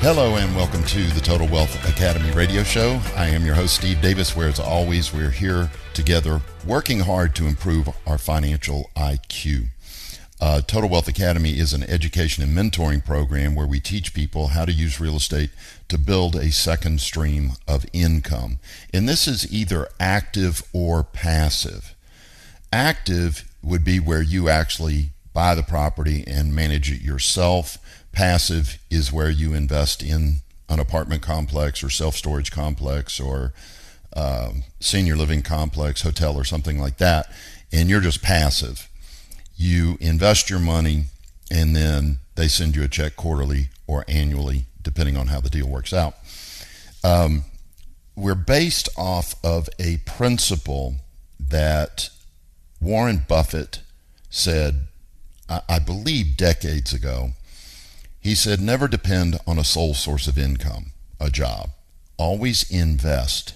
Hello and welcome to the Total Wealth Academy radio show. I am your host, Steve Davis, where as always, we're here together working hard to improve our financial IQ. Uh, Total Wealth Academy is an education and mentoring program where we teach people how to use real estate to build a second stream of income. And this is either active or passive. Active would be where you actually buy the property and manage it yourself Passive is where you invest in an apartment complex or self storage complex or um, senior living complex, hotel, or something like that, and you're just passive. You invest your money and then they send you a check quarterly or annually, depending on how the deal works out. Um, we're based off of a principle that Warren Buffett said, I, I believe, decades ago he said, never depend on a sole source of income, a job. Always invest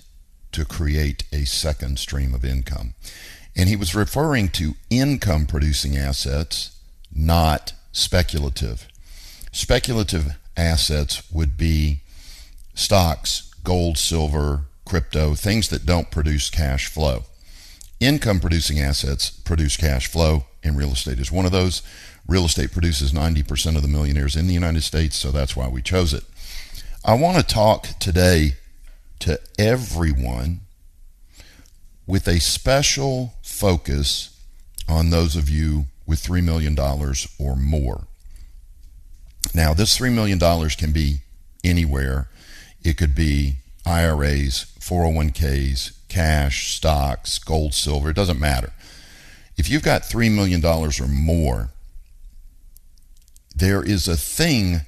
to create a second stream of income. And he was referring to income producing assets, not speculative. Speculative assets would be stocks, gold, silver, crypto, things that don't produce cash flow. Income producing assets produce cash flow, and real estate is one of those. Real estate produces 90% of the millionaires in the United States, so that's why we chose it. I want to talk today to everyone with a special focus on those of you with $3 million or more. Now, this $3 million can be anywhere. It could be IRAs, 401ks, cash, stocks, gold, silver, it doesn't matter. If you've got $3 million or more, there is a thing,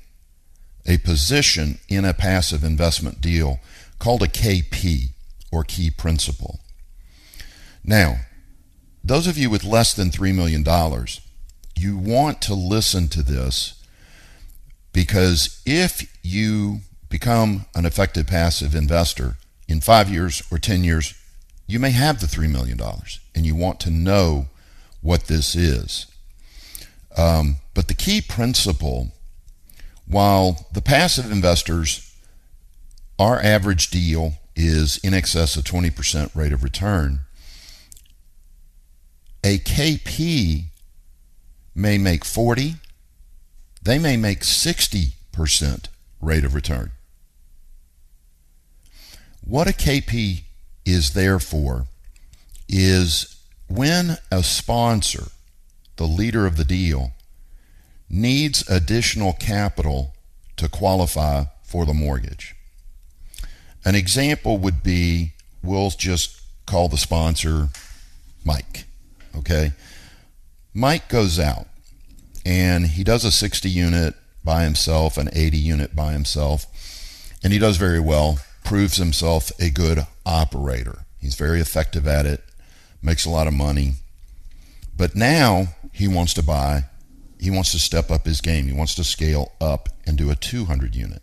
a position in a passive investment deal called a KP or key principal. Now, those of you with less than $3 million, you want to listen to this because if you become an effective passive investor in five years or 10 years, you may have the $3 million and you want to know what this is. Um, but the key principle, while the passive investors, our average deal is in excess of 20% rate of return, a KP may make 40, they may make 60% rate of return. What a KP is there for is when a sponsor the leader of the deal, needs additional capital to qualify for the mortgage. An example would be we'll just call the sponsor Mike. Okay? Mike goes out and he does a 60 unit by himself, an 80 unit by himself, and he does very well, proves himself a good operator. He's very effective at it, makes a lot of money. But now he wants to buy, he wants to step up his game. He wants to scale up and do a 200 unit.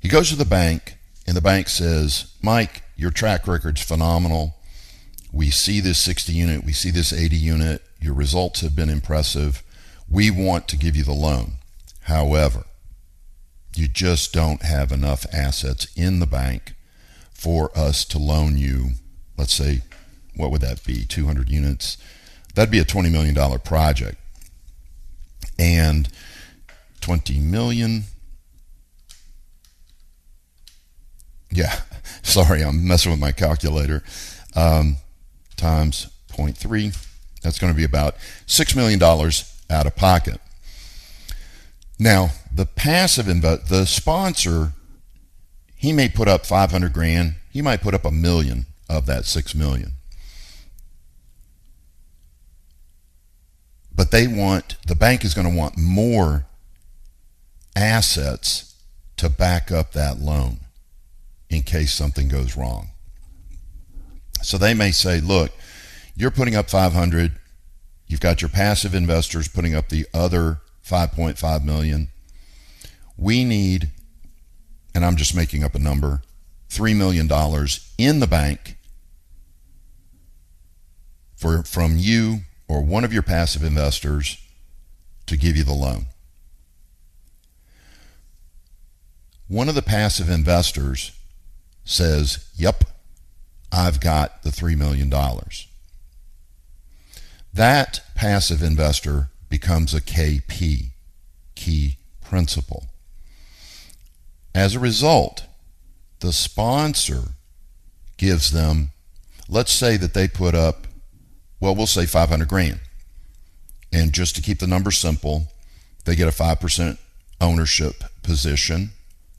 He goes to the bank, and the bank says, Mike, your track record's phenomenal. We see this 60 unit, we see this 80 unit. Your results have been impressive. We want to give you the loan. However, you just don't have enough assets in the bank for us to loan you, let's say, what would that be, 200 units? That'd be a $20 million project. And 20 million. Yeah, sorry, I'm messing with my calculator. Um, times 0.3. That's going to be about $6 million out of pocket. Now, the passive inv- the sponsor, he may put up 500 grand. He might put up a million of that 6 million. But they want the bank is going to want more assets to back up that loan in case something goes wrong. So they may say, look, you're putting up 500, you've got your passive investors putting up the other 5.5 million. We need and I'm just making up a number, $3 million in the bank for from you or one of your passive investors to give you the loan. One of the passive investors says, Yep, I've got the $3 million. That passive investor becomes a KP, key principal. As a result, the sponsor gives them, let's say that they put up, well, we'll say 500 grand. And just to keep the number simple, they get a 5% ownership position,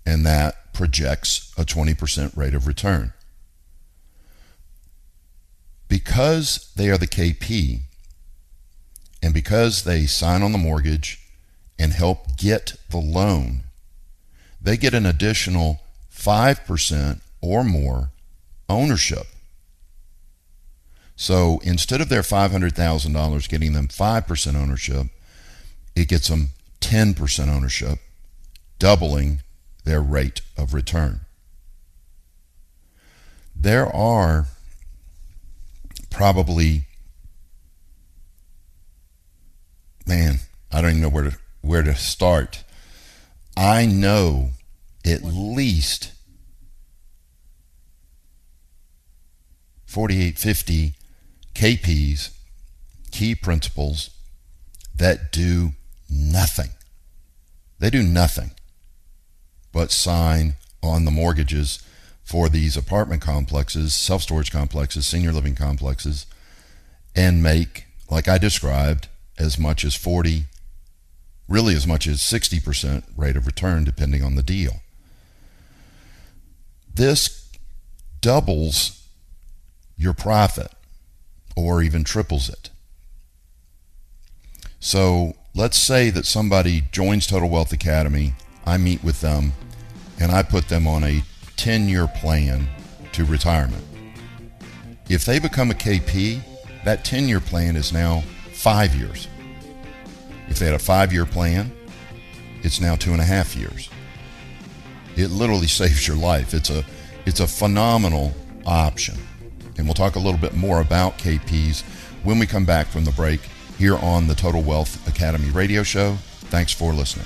and that projects a 20% rate of return. Because they are the KP, and because they sign on the mortgage and help get the loan, they get an additional 5% or more ownership. So instead of their $500,000 getting them 5% ownership, it gets them 10% ownership, doubling their rate of return. There are probably, man, I don't even know where to, where to start I know at least 4850 KPs, key principles that do nothing. They do nothing but sign on the mortgages for these apartment complexes, self storage complexes, senior living complexes, and make, like I described, as much as 40 really as much as 60% rate of return, depending on the deal. This doubles your profit or even triples it. So let's say that somebody joins Total Wealth Academy, I meet with them, and I put them on a 10 year plan to retirement. If they become a KP, that 10 year plan is now five years. If they had a five year plan, it's now two and a half years. It literally saves your life. It's a it's a phenomenal option. And we'll talk a little bit more about KPs when we come back from the break here on the Total Wealth Academy radio show. Thanks for listening.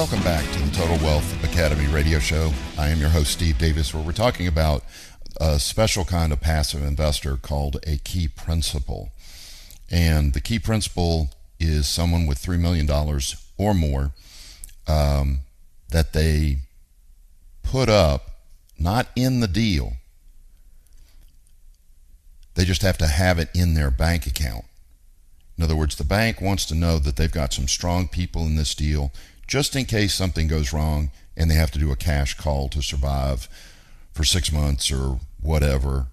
Welcome back to the Total Wealth Academy radio show. I am your host, Steve Davis, where we're talking about a special kind of passive investor called a key principal. And the key principal is someone with $3 million or more um, that they put up, not in the deal. They just have to have it in their bank account. In other words, the bank wants to know that they've got some strong people in this deal just in case something goes wrong and they have to do a cash call to survive for six months or whatever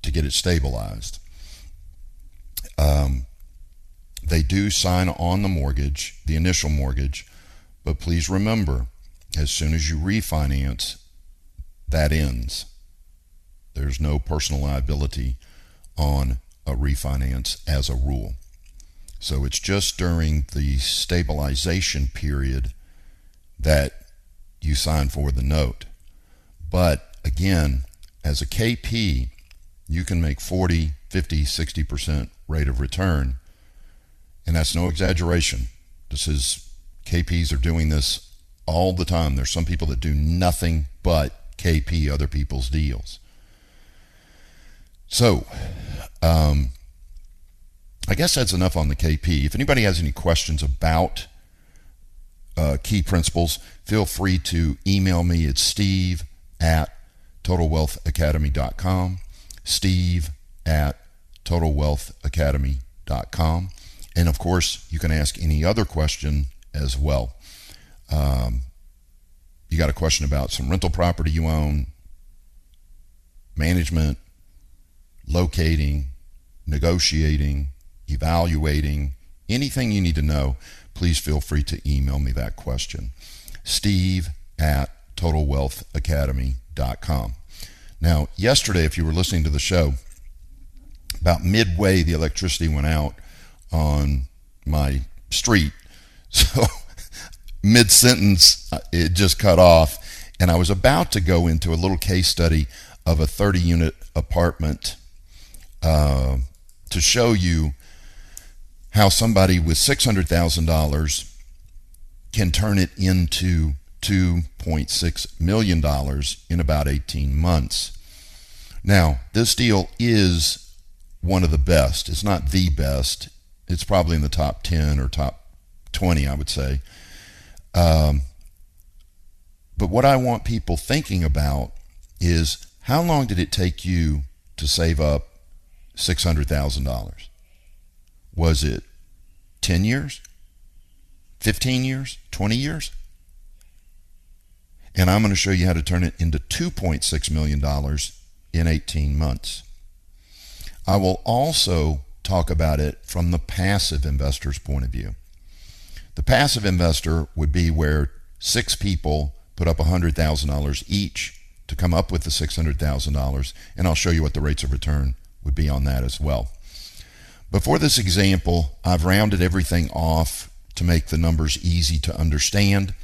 to get it stabilized. Um, they do sign on the mortgage, the initial mortgage, but please remember, as soon as you refinance, that ends. There's no personal liability on a refinance as a rule. So it's just during the stabilization period that you sign for the note. But again, as a KP, you can make 40, 50, 60% rate of return. And that's no exaggeration. This is KPs are doing this all the time. There's some people that do nothing but KP other people's deals. So, um, I guess that's enough on the KP. If anybody has any questions about uh, key principles, feel free to email me at steve at totalwealthacademy.com. Steve at totalwealthacademy.com. And of course, you can ask any other question as well. Um, you got a question about some rental property you own, management, locating, negotiating, evaluating, anything you need to know, please feel free to email me that question. Steve at totalwealthacademy.com. Now, yesterday, if you were listening to the show, about midway, the electricity went out on my street. So, mid sentence, uh, it just cut off. And I was about to go into a little case study of a 30 unit apartment uh, to show you how somebody with $600,000 can turn it into $2.6 million in about 18 months. Now, this deal is one of the best. It's not the best. It's probably in the top 10 or top 20, I would say. Um, but what I want people thinking about is how long did it take you to save up $600,000? Was it 10 years? 15 years? 20 years? And I'm going to show you how to turn it into $2.6 million in 18 months. I will also talk about it from the passive investor's point of view. The passive investor would be where six people put up $100,000 each to come up with the $600,000, and I'll show you what the rates of return would be on that as well. Before this example, I've rounded everything off to make the numbers easy to understand.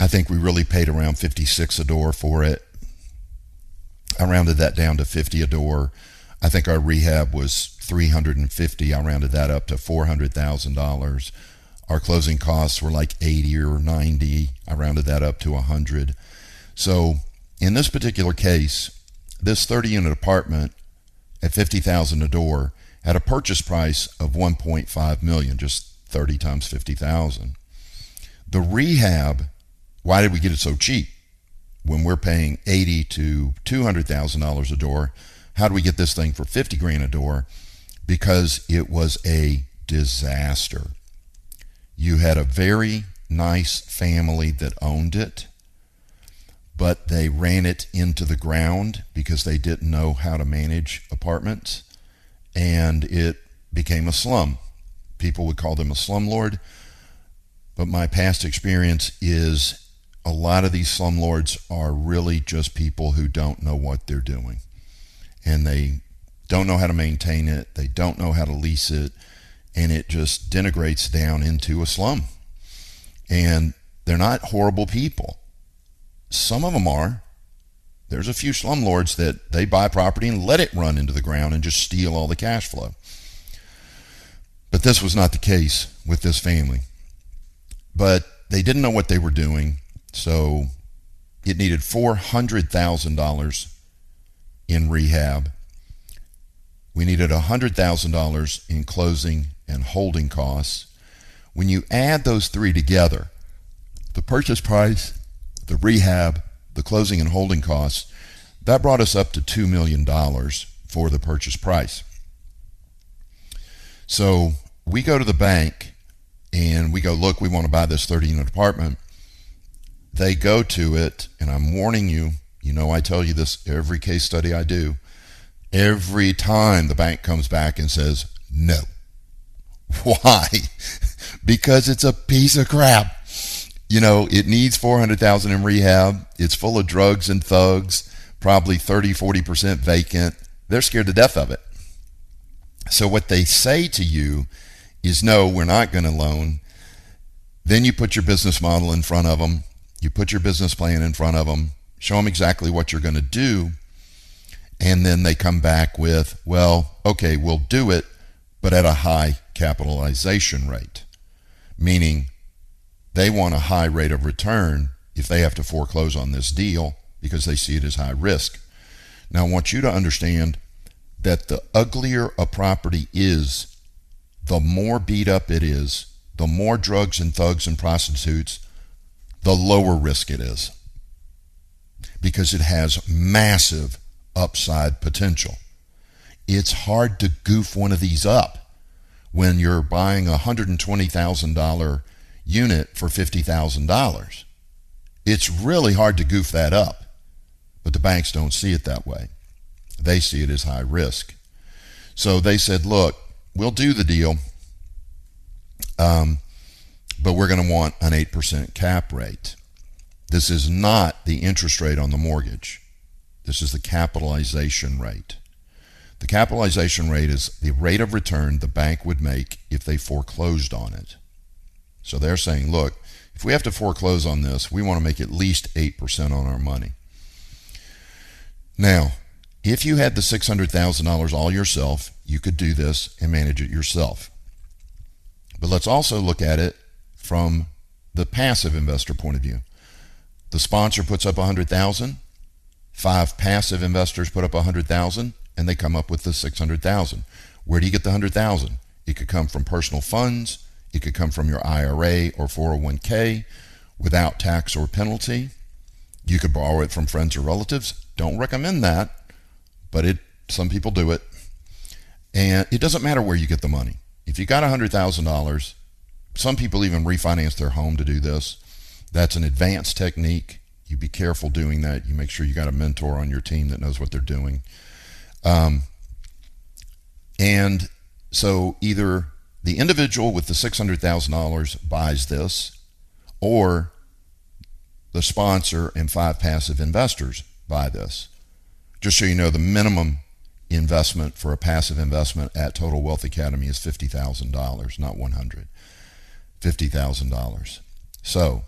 I think we really paid around 56 a door for it. I rounded that down to 50 a door. I think our rehab was 350. I rounded that up to $400,000. Our closing costs were like 80 or 90. I rounded that up to 100. So, in this particular case, this 30 unit apartment at 50,000 a door at a purchase price of 1.5 million, just 30 times 50,000. The rehab, why did we get it so cheap? When we're paying 80 to 200,000 dollars a door, how do we get this thing for 50 grand a door? Because it was a disaster. You had a very nice family that owned it, but they ran it into the ground because they didn't know how to manage apartments and it became a slum. People would call them a slumlord, but my past experience is a lot of these slumlords are really just people who don't know what they're doing. And they don't know how to maintain it, they don't know how to lease it, and it just denigrates down into a slum. And they're not horrible people. Some of them are, there's a few slumlords that they buy property and let it run into the ground and just steal all the cash flow. But this was not the case with this family. But they didn't know what they were doing, so it needed $400,000 in rehab. We needed $100,000 in closing and holding costs. When you add those three together, the purchase price, the rehab, the closing and holding costs, that brought us up to $2 million for the purchase price. So we go to the bank and we go, look, we want to buy this 30 unit apartment. They go to it, and I'm warning you, you know, I tell you this every case study I do. Every time the bank comes back and says, no. Why? because it's a piece of crap you know, it needs 400,000 in rehab. It's full of drugs and thugs, probably 30, 40% vacant. They're scared to death of it. So what they say to you is no, we're not going to loan. Then you put your business model in front of them. You put your business plan in front of them, show them exactly what you're going to do. And then they come back with, well, okay, we'll do it, but at a high capitalization rate, meaning they want a high rate of return if they have to foreclose on this deal because they see it as high risk. Now, I want you to understand that the uglier a property is, the more beat up it is, the more drugs and thugs and prostitutes, the lower risk it is because it has massive upside potential. It's hard to goof one of these up when you're buying a $120,000 unit for $50,000. It's really hard to goof that up, but the banks don't see it that way. They see it as high risk. So they said, look, we'll do the deal, um, but we're going to want an 8% cap rate. This is not the interest rate on the mortgage. This is the capitalization rate. The capitalization rate is the rate of return the bank would make if they foreclosed on it. So they're saying, look, if we have to foreclose on this, we want to make at least 8% on our money. Now, if you had the $600,000 all yourself, you could do this and manage it yourself. But let's also look at it from the passive investor point of view. The sponsor puts up 100,000, five passive investors put up 100,000 and they come up with the 600,000. Where do you get the 100,000? It could come from personal funds, it could come from your IRA or 401k without tax or penalty. You could borrow it from friends or relatives. Don't recommend that, but it some people do it. And it doesn't matter where you get the money. If you got $100,000, some people even refinance their home to do this. That's an advanced technique. You be careful doing that. You make sure you got a mentor on your team that knows what they're doing. Um, and so either the individual with the $600,000 buys this, or the sponsor and five passive investors buy this. Just so you know, the minimum investment for a passive investment at Total Wealth Academy is $50,000, not 100. $50,000. So,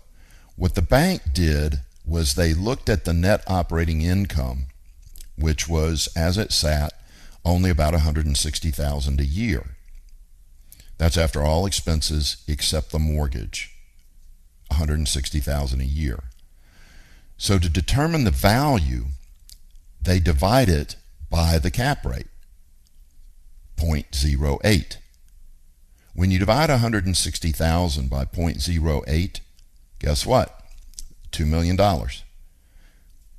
what the bank did was they looked at the net operating income, which was as it sat only about 160,000 a year. That's after all expenses except the mortgage. 160,000 a year. So to determine the value, they divide it by the cap rate. 0.08. When you divide 160,000 by 0.08, guess what? 2 million dollars.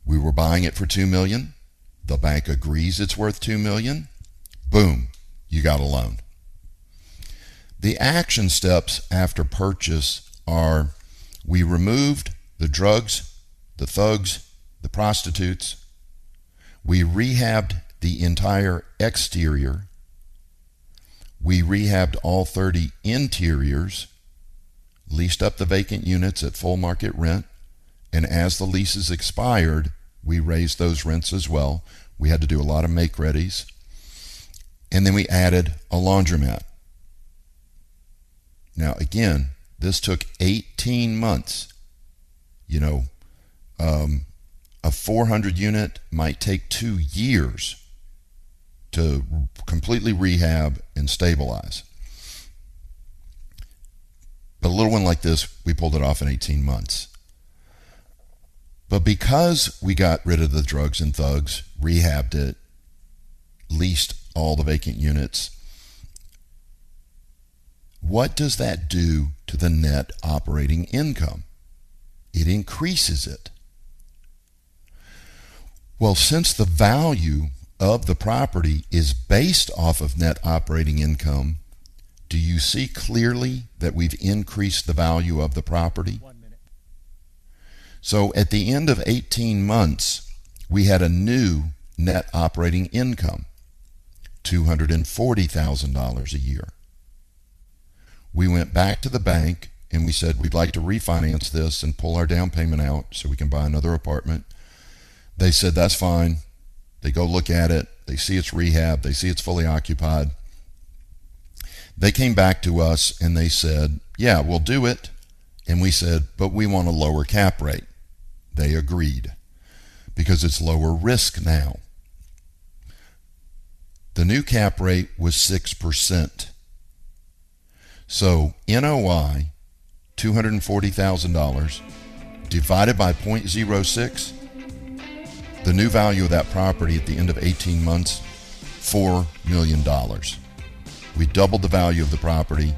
We were buying it for 2 million. The bank agrees it's worth 2 million. Boom, you got a loan. The action steps after purchase are we removed the drugs, the thugs, the prostitutes. We rehabbed the entire exterior. We rehabbed all 30 interiors, leased up the vacant units at full market rent, and as the leases expired, we raised those rents as well. We had to do a lot of make readies. And then we added a laundromat. Now, again, this took 18 months. You know, um, a 400 unit might take two years to completely rehab and stabilize. But a little one like this, we pulled it off in 18 months. But because we got rid of the drugs and thugs, rehabbed it, leased all the vacant units, what does that do to the net operating income? It increases it. Well, since the value of the property is based off of net operating income, do you see clearly that we've increased the value of the property? So at the end of 18 months, we had a new net operating income, $240,000 a year we went back to the bank and we said we'd like to refinance this and pull our down payment out so we can buy another apartment. They said that's fine. They go look at it. They see it's rehab. They see it's fully occupied. They came back to us and they said, yeah, we'll do it. And we said, but we want a lower cap rate. They agreed because it's lower risk now. The new cap rate was 6%. So NOI $240,000 divided by 0.06, the new value of that property at the end of 18 months, $4 million. We doubled the value of the property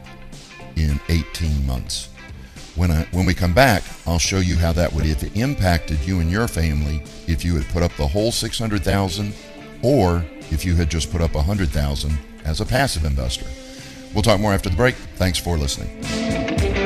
in 18 months. When, I, when we come back, I'll show you how that would have impacted you and your family if you had put up the whole 600,000 or if you had just put up 100,000 as a passive investor. We'll talk more after the break. Thanks for listening.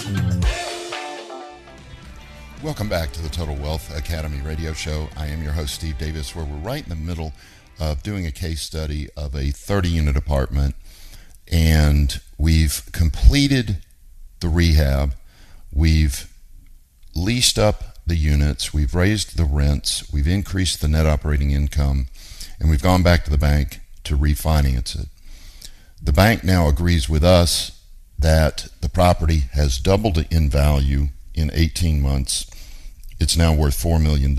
Welcome back to the Total Wealth Academy radio show. I am your host, Steve Davis, where we're right in the middle of doing a case study of a 30 unit apartment. And we've completed the rehab. We've leased up the units. We've raised the rents. We've increased the net operating income. And we've gone back to the bank to refinance it. The bank now agrees with us that the property has doubled in value in 18 months it's now worth $4 million.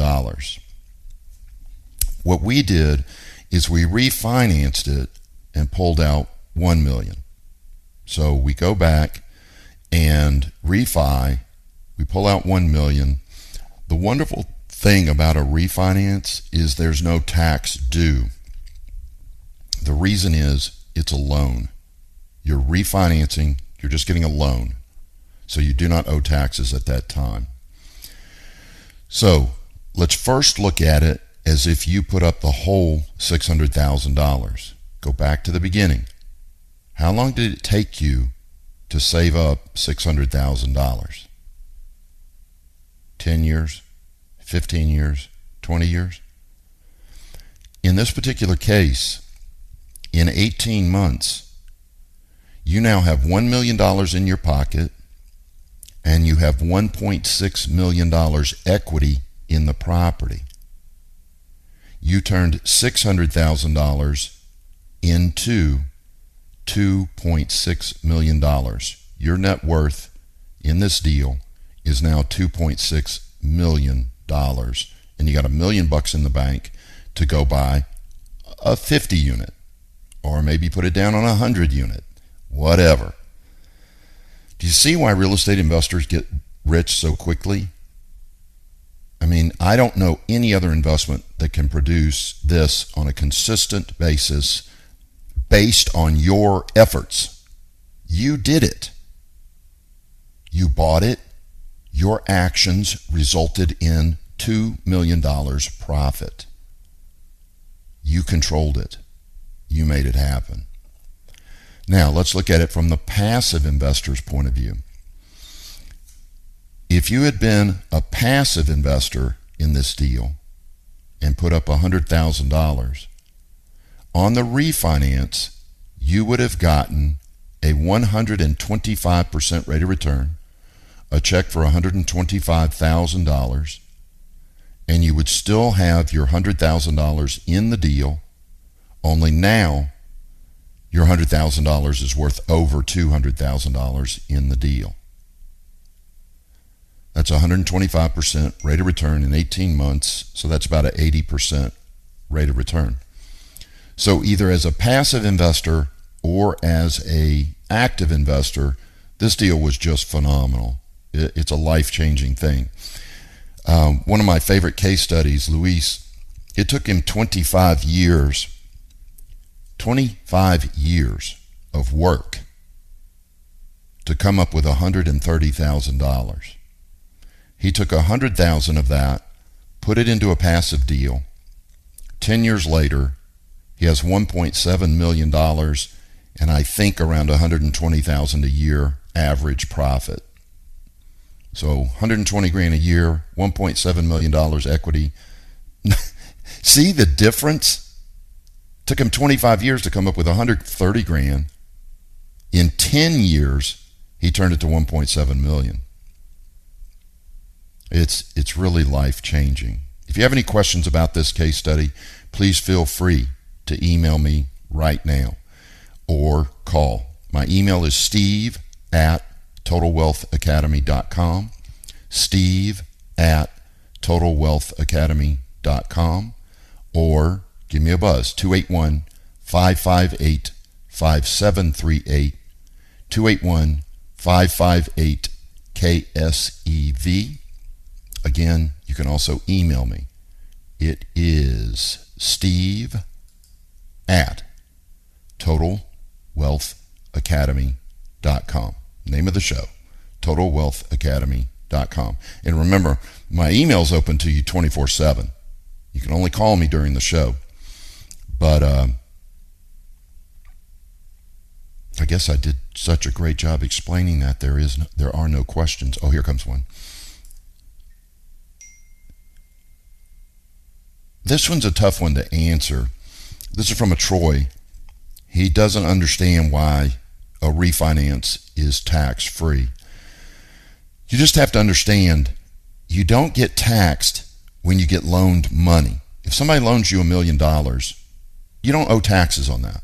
What we did is we refinanced it and pulled out 1 million. So we go back and refi, we pull out 1 million. The wonderful thing about a refinance is there's no tax due. The reason is it's a loan. You're refinancing, you're just getting a loan. So you do not owe taxes at that time. So let's first look at it as if you put up the whole $600,000. Go back to the beginning. How long did it take you to save up $600,000? 10 years? 15 years? 20 years? In this particular case, in 18 months, you now have $1 million in your pocket and you have $1.6 million equity in the property. You turned $600,000 into $2.6 million. Your net worth in this deal is now $2.6 million. And you got a million bucks in the bank to go buy a 50 unit or maybe put it down on a 100 unit, whatever. Do you see why real estate investors get rich so quickly? I mean, I don't know any other investment that can produce this on a consistent basis based on your efforts. You did it. You bought it. Your actions resulted in $2 million profit. You controlled it. You made it happen. Now, let's look at it from the passive investor's point of view. If you had been a passive investor in this deal and put up $100,000, on the refinance, you would have gotten a 125% rate of return, a check for $125,000, and you would still have your $100,000 in the deal, only now your $100,000 is worth over $200,000 in the deal. That's 125% rate of return in 18 months, so that's about an 80% rate of return. So either as a passive investor or as a active investor, this deal was just phenomenal. It's a life-changing thing. Um, one of my favorite case studies, Luis, it took him 25 years 25 years of work to come up with $130,000. He took 100,000 of that, put it into a passive deal. 10 years later, he has 1.7 million dollars and I think around 120,000 a year average profit. So 120 grand a year, 1.7 million dollars equity. See the difference? Took him 25 years to come up with 130 grand. In 10 years, He turned it to 1.7 million. It's it's really life changing. If you have any questions about this case study, please feel free to email me right now or call. My email is steve at totalwealthacademy.com. Steve at totalwealthacademy.com or give me a buzz 281 558 5738 281 558 KSEV. Again, you can also email me. It is steve at totalwealthacademy.com. Name of the show, totalwealthacademy.com. And remember, my email's open to you 24 7. You can only call me during the show. But uh, I guess I did such a great job explaining that there is no, there are no questions. Oh, here comes one. This one's a tough one to answer. This is from a Troy. He doesn't understand why a refinance is tax free. You just have to understand you don't get taxed when you get loaned money. If somebody loans you a million dollars, you don't owe taxes on that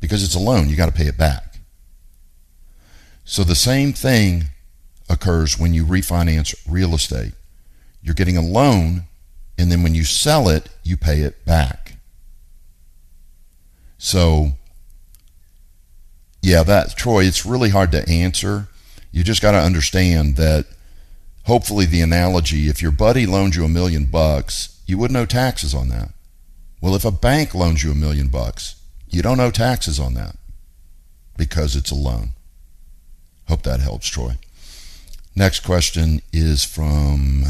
because it's a loan. You got to pay it back. So the same thing occurs when you refinance real estate. You're getting a loan, and then when you sell it, you pay it back. So, yeah, that, Troy, it's really hard to answer. You just got to understand that hopefully the analogy if your buddy loans you a million bucks, you wouldn't owe taxes on that. Well, if a bank loans you a million bucks, you don't owe taxes on that because it's a loan. Hope that helps, Troy. Next question is from,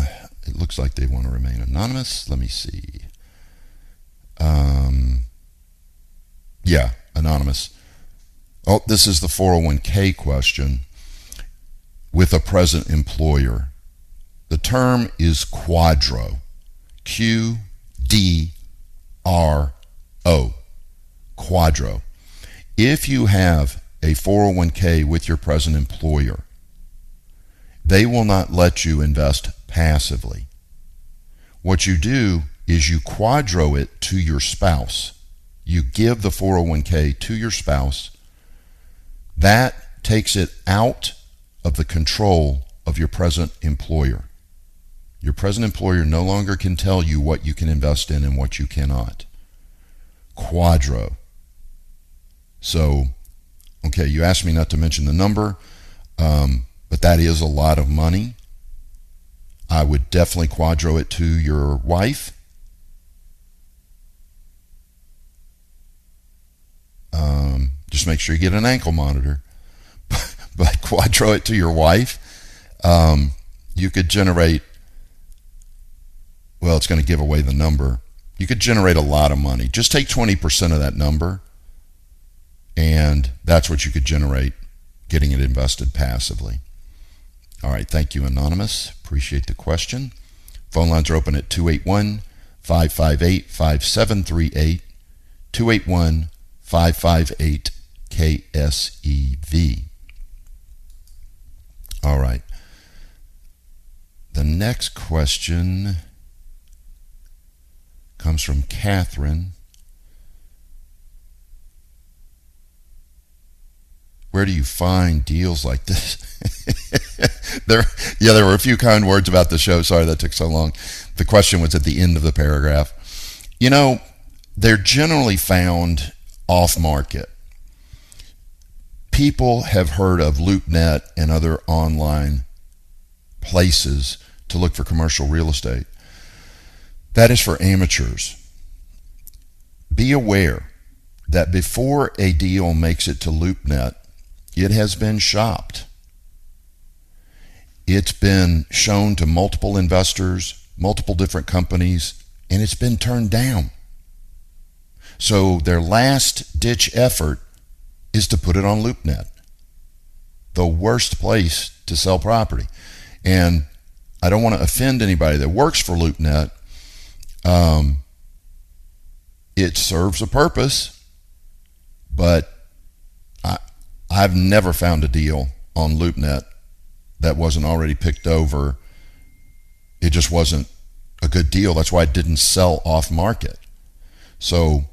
it looks like they want to remain anonymous. Let me see. Um, yeah, anonymous. Oh, this is the 401k question with a present employer. The term is QDRO. Q D R O. QDRO. If you have a 401k with your present employer, they will not let you invest passively. What you do is you QDRO it to your spouse. You give the 401k to your spouse. That takes it out of the control of your present employer. Your present employer no longer can tell you what you can invest in and what you cannot. QDRO. So, okay, you asked me not to mention the number, um, but that is a lot of money. I would definitely QDRO it to your wife. Um, just make sure you get an ankle monitor. but QDRO it to your wife. Um, you could generate, well, it's going to give away the number. You could generate a lot of money. Just take 20% of that number, and that's what you could generate getting it invested passively. All right, thank you, Anonymous. Appreciate the question. Phone lines are open at 281 558 5738. 281 558 KSEV. All right. The next question comes from Catherine. Where do you find deals like this? there, yeah, there were a few kind words about the show. Sorry that took so long. The question was at the end of the paragraph. You know, they're generally found off market. People have heard of LoopNet and other online places to look for commercial real estate. That is for amateurs. Be aware that before a deal makes it to LoopNet, it has been shopped. It's been shown to multiple investors, multiple different companies, and it's been turned down. So their last ditch effort is to put it on LoopNet, the worst place to sell property. And I don't want to offend anybody that works for LoopNet. Um, it serves a purpose, but I, I've never found a deal on LoopNet that wasn't already picked over, it just wasn't a good deal. That's why it didn't sell off market. So,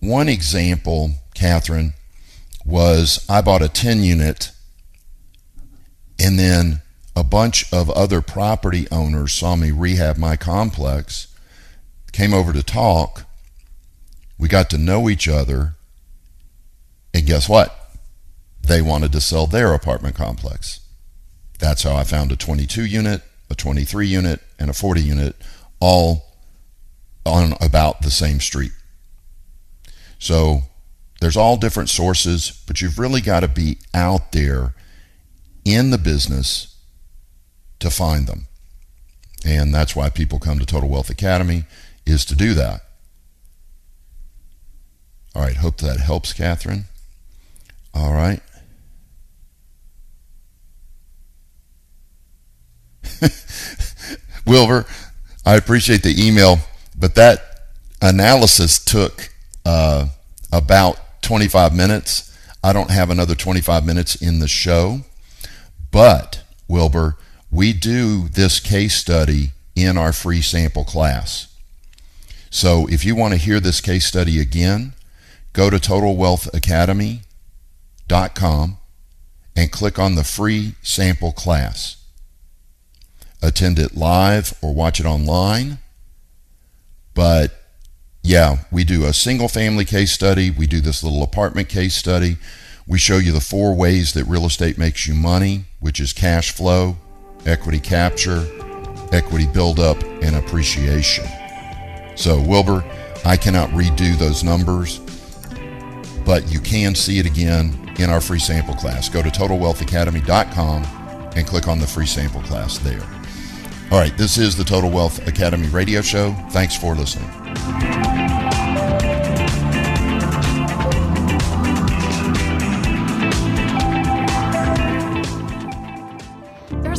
one example, Catherine, was I bought a 10 unit and then a bunch of other property owners saw me rehab my complex, came over to talk. We got to know each other. And guess what? They wanted to sell their apartment complex. That's how I found a 22 unit, a 23 unit, and a 40 unit, all on about the same street. So there's all different sources, but you've really got to be out there in the business to find them. And that's why people come to Total Wealth Academy is to do that. All right, hope that helps, Catherine. All right. Wilbur, I appreciate the email, but that analysis took uh, about 25 minutes. I don't have another 25 minutes in the show, but Wilbur, we do this case study in our free sample class. So if you want to hear this case study again, go to totalwealthacademy.com and click on the free sample class. Attend it live or watch it online. But yeah, we do a single family case study. We do this little apartment case study. We show you the four ways that real estate makes you money, which is cash flow, equity capture, equity buildup, and appreciation. So, Wilbur, I cannot redo those numbers, but you can see it again in our free sample class. Go to totalwealthacademy.com and click on the free sample class there. All right, this is the Total Wealth Academy radio show. Thanks for listening.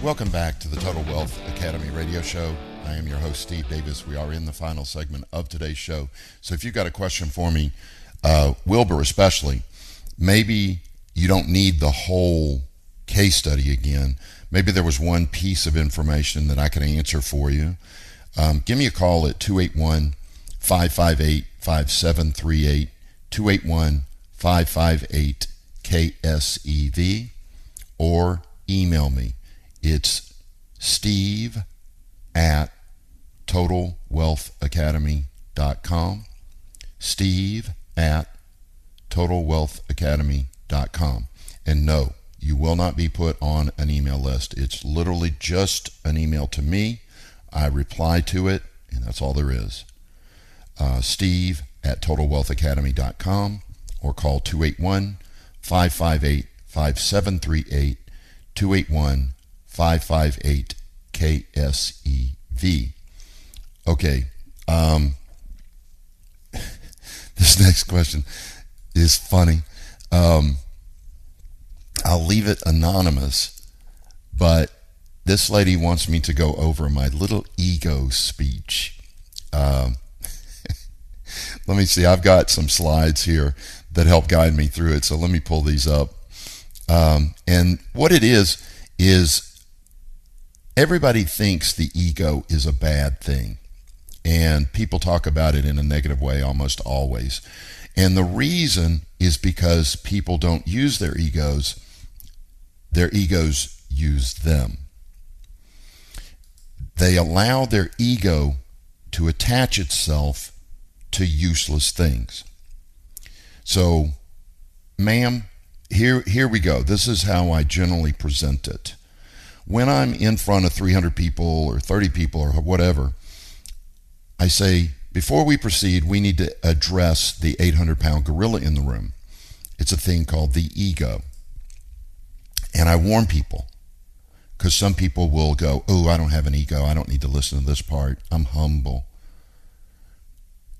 Welcome back to the Total Wealth Academy radio show. I am your host, Steve Davis. We are in the final segment of today's show. So if you've got a question for me, uh, Wilbur especially, maybe you don't need the whole case study again. Maybe there was one piece of information that I can answer for you. Um, give me a call at 281 558 5738, 281 558 KSEV, or email me it's steve at totalwealthacademy.com. Steve at totalwealthacademy.com. And no, you will not be put on an email list. It's literally just an email to me. I reply to it, and that's all there is. Uh, Steve at totalwealthacademy.com or call 281 558 5738 281 558 KSEV. Okay. Um, this next question is funny. Um, I'll leave it anonymous, but this lady wants me to go over my little ego speech. Um, let me see. I've got some slides here that help guide me through it. So let me pull these up. Um, and what it is, is everybody thinks the ego is a bad thing. And people talk about it in a negative way almost always. And the reason is because people don't use their egos, their egos use them. They allow their ego to attach itself to useless things. So, ma'am, here, here we go. This is how I generally present it when I'm in front of 300 people or 30 people or whatever, I say, Before we proceed, we need to address the 800 pound gorilla in the room. It's a thing called the ego. And I warn people because some people will go, Oh, I don't have an ego. I don't need to listen to this part. I'm humble.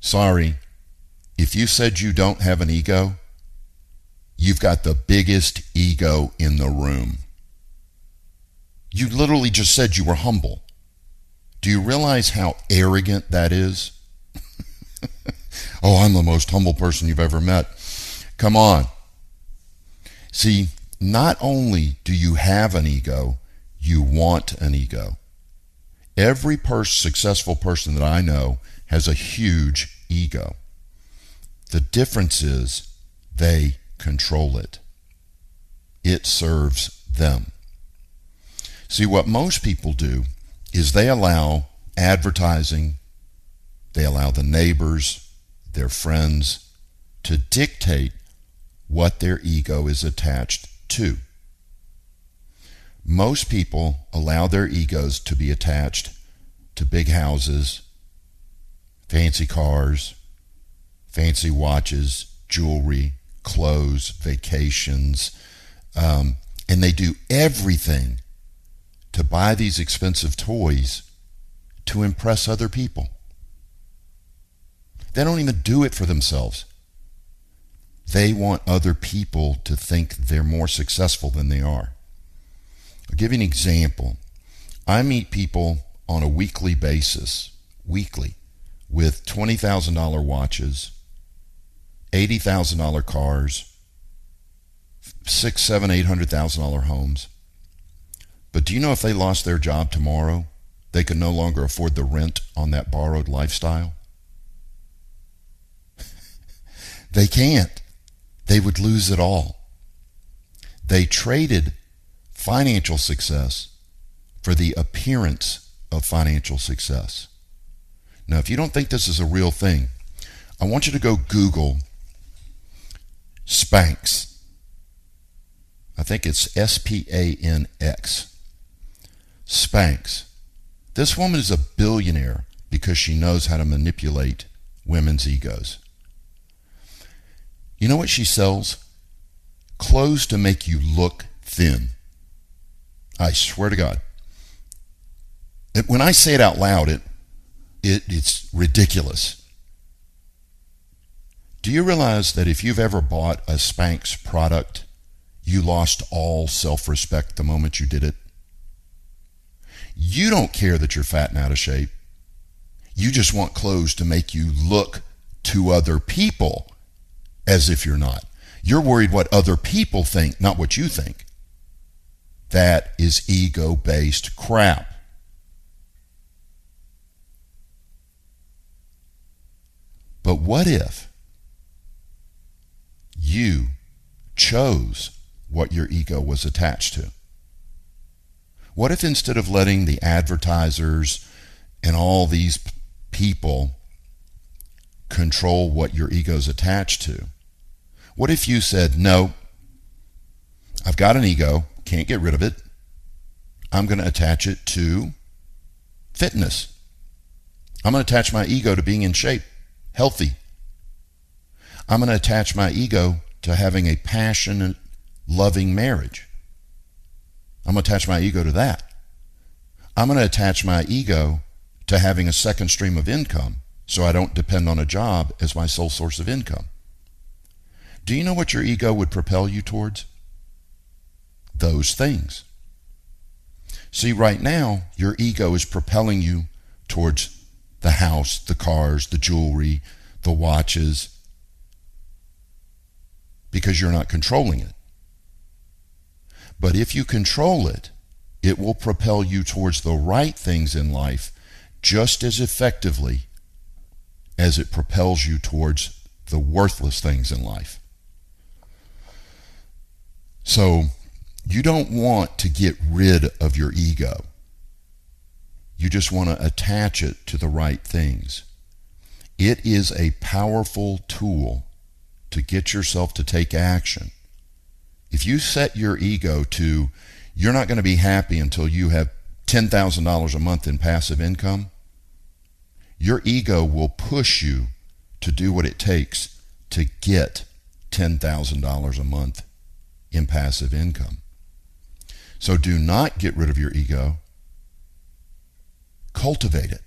Sorry. If you said you don't have an ego, you've got the biggest ego in the room. You literally just said you were humble. Do you realize how arrogant that is? oh, I'm the most humble person you've ever met. Come on. See, not only do you have an ego, you want an ego. Every successful person that I know has a huge ego. The difference is they control it. It serves them. See, what most people do is they allow advertising, they allow the neighbors, their friends to dictate what their ego is attached to. Most people allow their egos to be attached to big houses, fancy cars, fancy watches, jewelry, clothes, vacations, um, and they do everything to buy these expensive toys to impress other people. They don't even do it for themselves. They want other people to think they're more successful than they are. I'll give you an example. I meet people on a weekly basis, weekly, with $20,000 watches, $80,000 cars, six, seven, eight hundred thousand dollar homes. But do you know if they lost their job tomorrow, they could no longer afford the rent on that borrowed lifestyle? they can't. They would lose it all. They traded financial success for the appearance of financial success. Now, if you don't think this is a real thing, I want you to go Google Spanx. I think it's S P A N X. Spanx. This woman is a billionaire because she knows how to manipulate women's egos. You know what she sells? Clothes to make you look thin. I swear to God. It, when I say it out loud, it, it it's ridiculous. Do you realize that if you've ever bought a Spanx product, you lost all self respect the moment you did it? You don't care that you're fat and out of shape. You just want clothes to make you look to other people as if you're not. You're worried what other people think, not what you think. That is ego based crap. But what if you chose what your ego was attached to? What if instead of letting the advertisers and all these people control what your ego is attached to? What if you said, no, I've got an ego. Can't get rid of it. I'm going to attach it to fitness. I'm going to attach my ego to being in shape, healthy. I'm going to attach my ego to having a passionate, loving marriage. I'm going to attach my ego to that. I'm going to attach my ego to having a second stream of income so I don't depend on a job as my sole source of income. Do you know what your ego would propel you towards? those things. See, right now, your ego is propelling you towards the house, the cars, the jewelry, the watches, because you're not controlling it. But if you control it, it will propel you towards the right things in life just as effectively as it propels you towards the worthless things in life. So, you don't want to get rid of your ego. You just want to attach it to the right things. It is a powerful tool to get yourself to take action. If you set your ego to, you're not going to be happy until you have $10,000 a month in passive income, Your ego will push you to do what it takes to get $10,000 a month in passive income. So do not get rid of your ego. Cultivate it.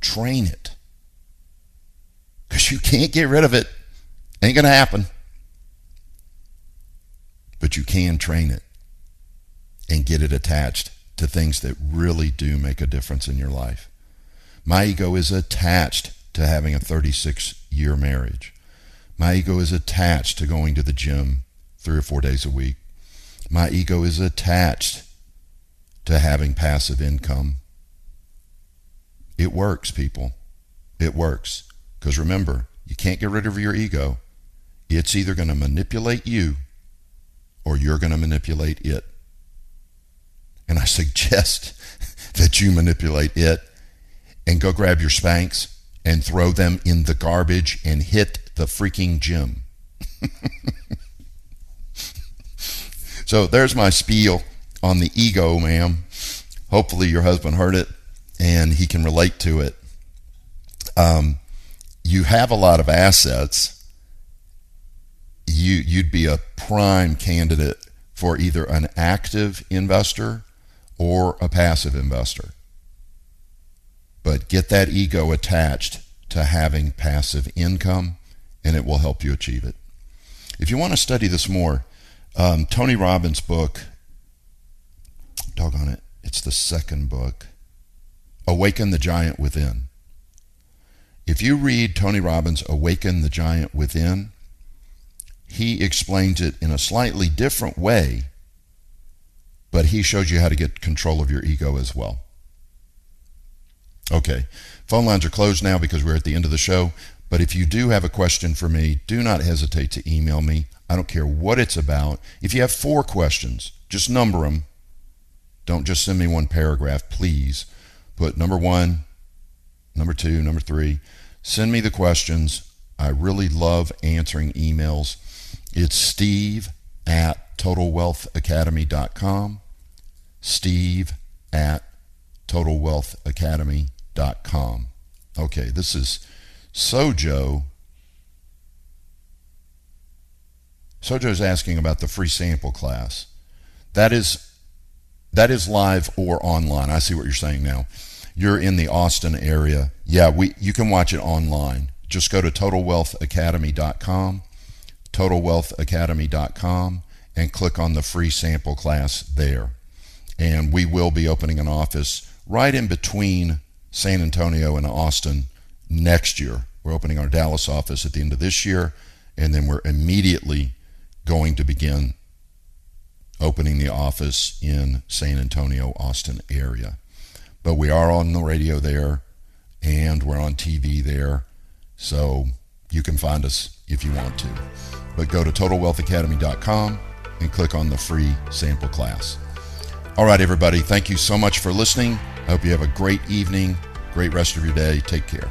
Train it. Because you can't get rid of it. Ain't going to happen. But you can train it and get it attached to things that really do make a difference in your life. My ego is attached to having a 36 year marriage. My ego is attached to going to the gym three or four days a week. My ego is attached to having passive income. It works, people. It works. Because remember, you can't get rid of your ego. It's either going to manipulate you or you're going to manipulate it. And I suggest that you manipulate it and go grab your Spanx and throw them in the garbage and hit the freaking gym. so there's my spiel on the ego, ma'am. Hopefully your husband heard it and he can relate to it. Um, you have a lot of assets. You you'd be a prime candidate for either an active investor or a passive investor. But get that ego attached to having passive income, and it will help you achieve it. If you want to study this more, um, Tony Robbins' book, doggone it, it's the second book, Awaken the Giant Within. If you read Tony Robbins' Awaken the Giant Within, he explains it in a slightly different way, but he shows you how to get control of your ego as well. Okay. Phone lines are closed now because we're at the end of the show. But if you do have a question for me, do not hesitate to email me. I don't care what it's about. If you have four questions, just number them. Don't just send me one paragraph, please. Put number one, number two, number three. Send me the questions. I really love answering emails. It's steve at totalwealthacademy.com. Steve at totalwealthacademy.com. Okay, this is Sojo. Sojo's asking about the free sample class. That is that is live or online. I see what you're saying now. You're in the Austin area. Yeah, we you can watch it online. Just go to totalwealthacademy.com, totalwealthacademy.com and click on the free sample class there. And we will be opening an office right in between San Antonio and Austin next year. We're opening our Dallas office at the end of this year, and then we're immediately going to begin opening the office in San Antonio, Austin area. But we are on the radio there, and we're on TV there, so you can find us if you want to. But go to TotalWealthAcademy.com and click on the free sample class. All right, everybody, thank you so much for listening. I hope you have a great evening, great rest of your day. Take care.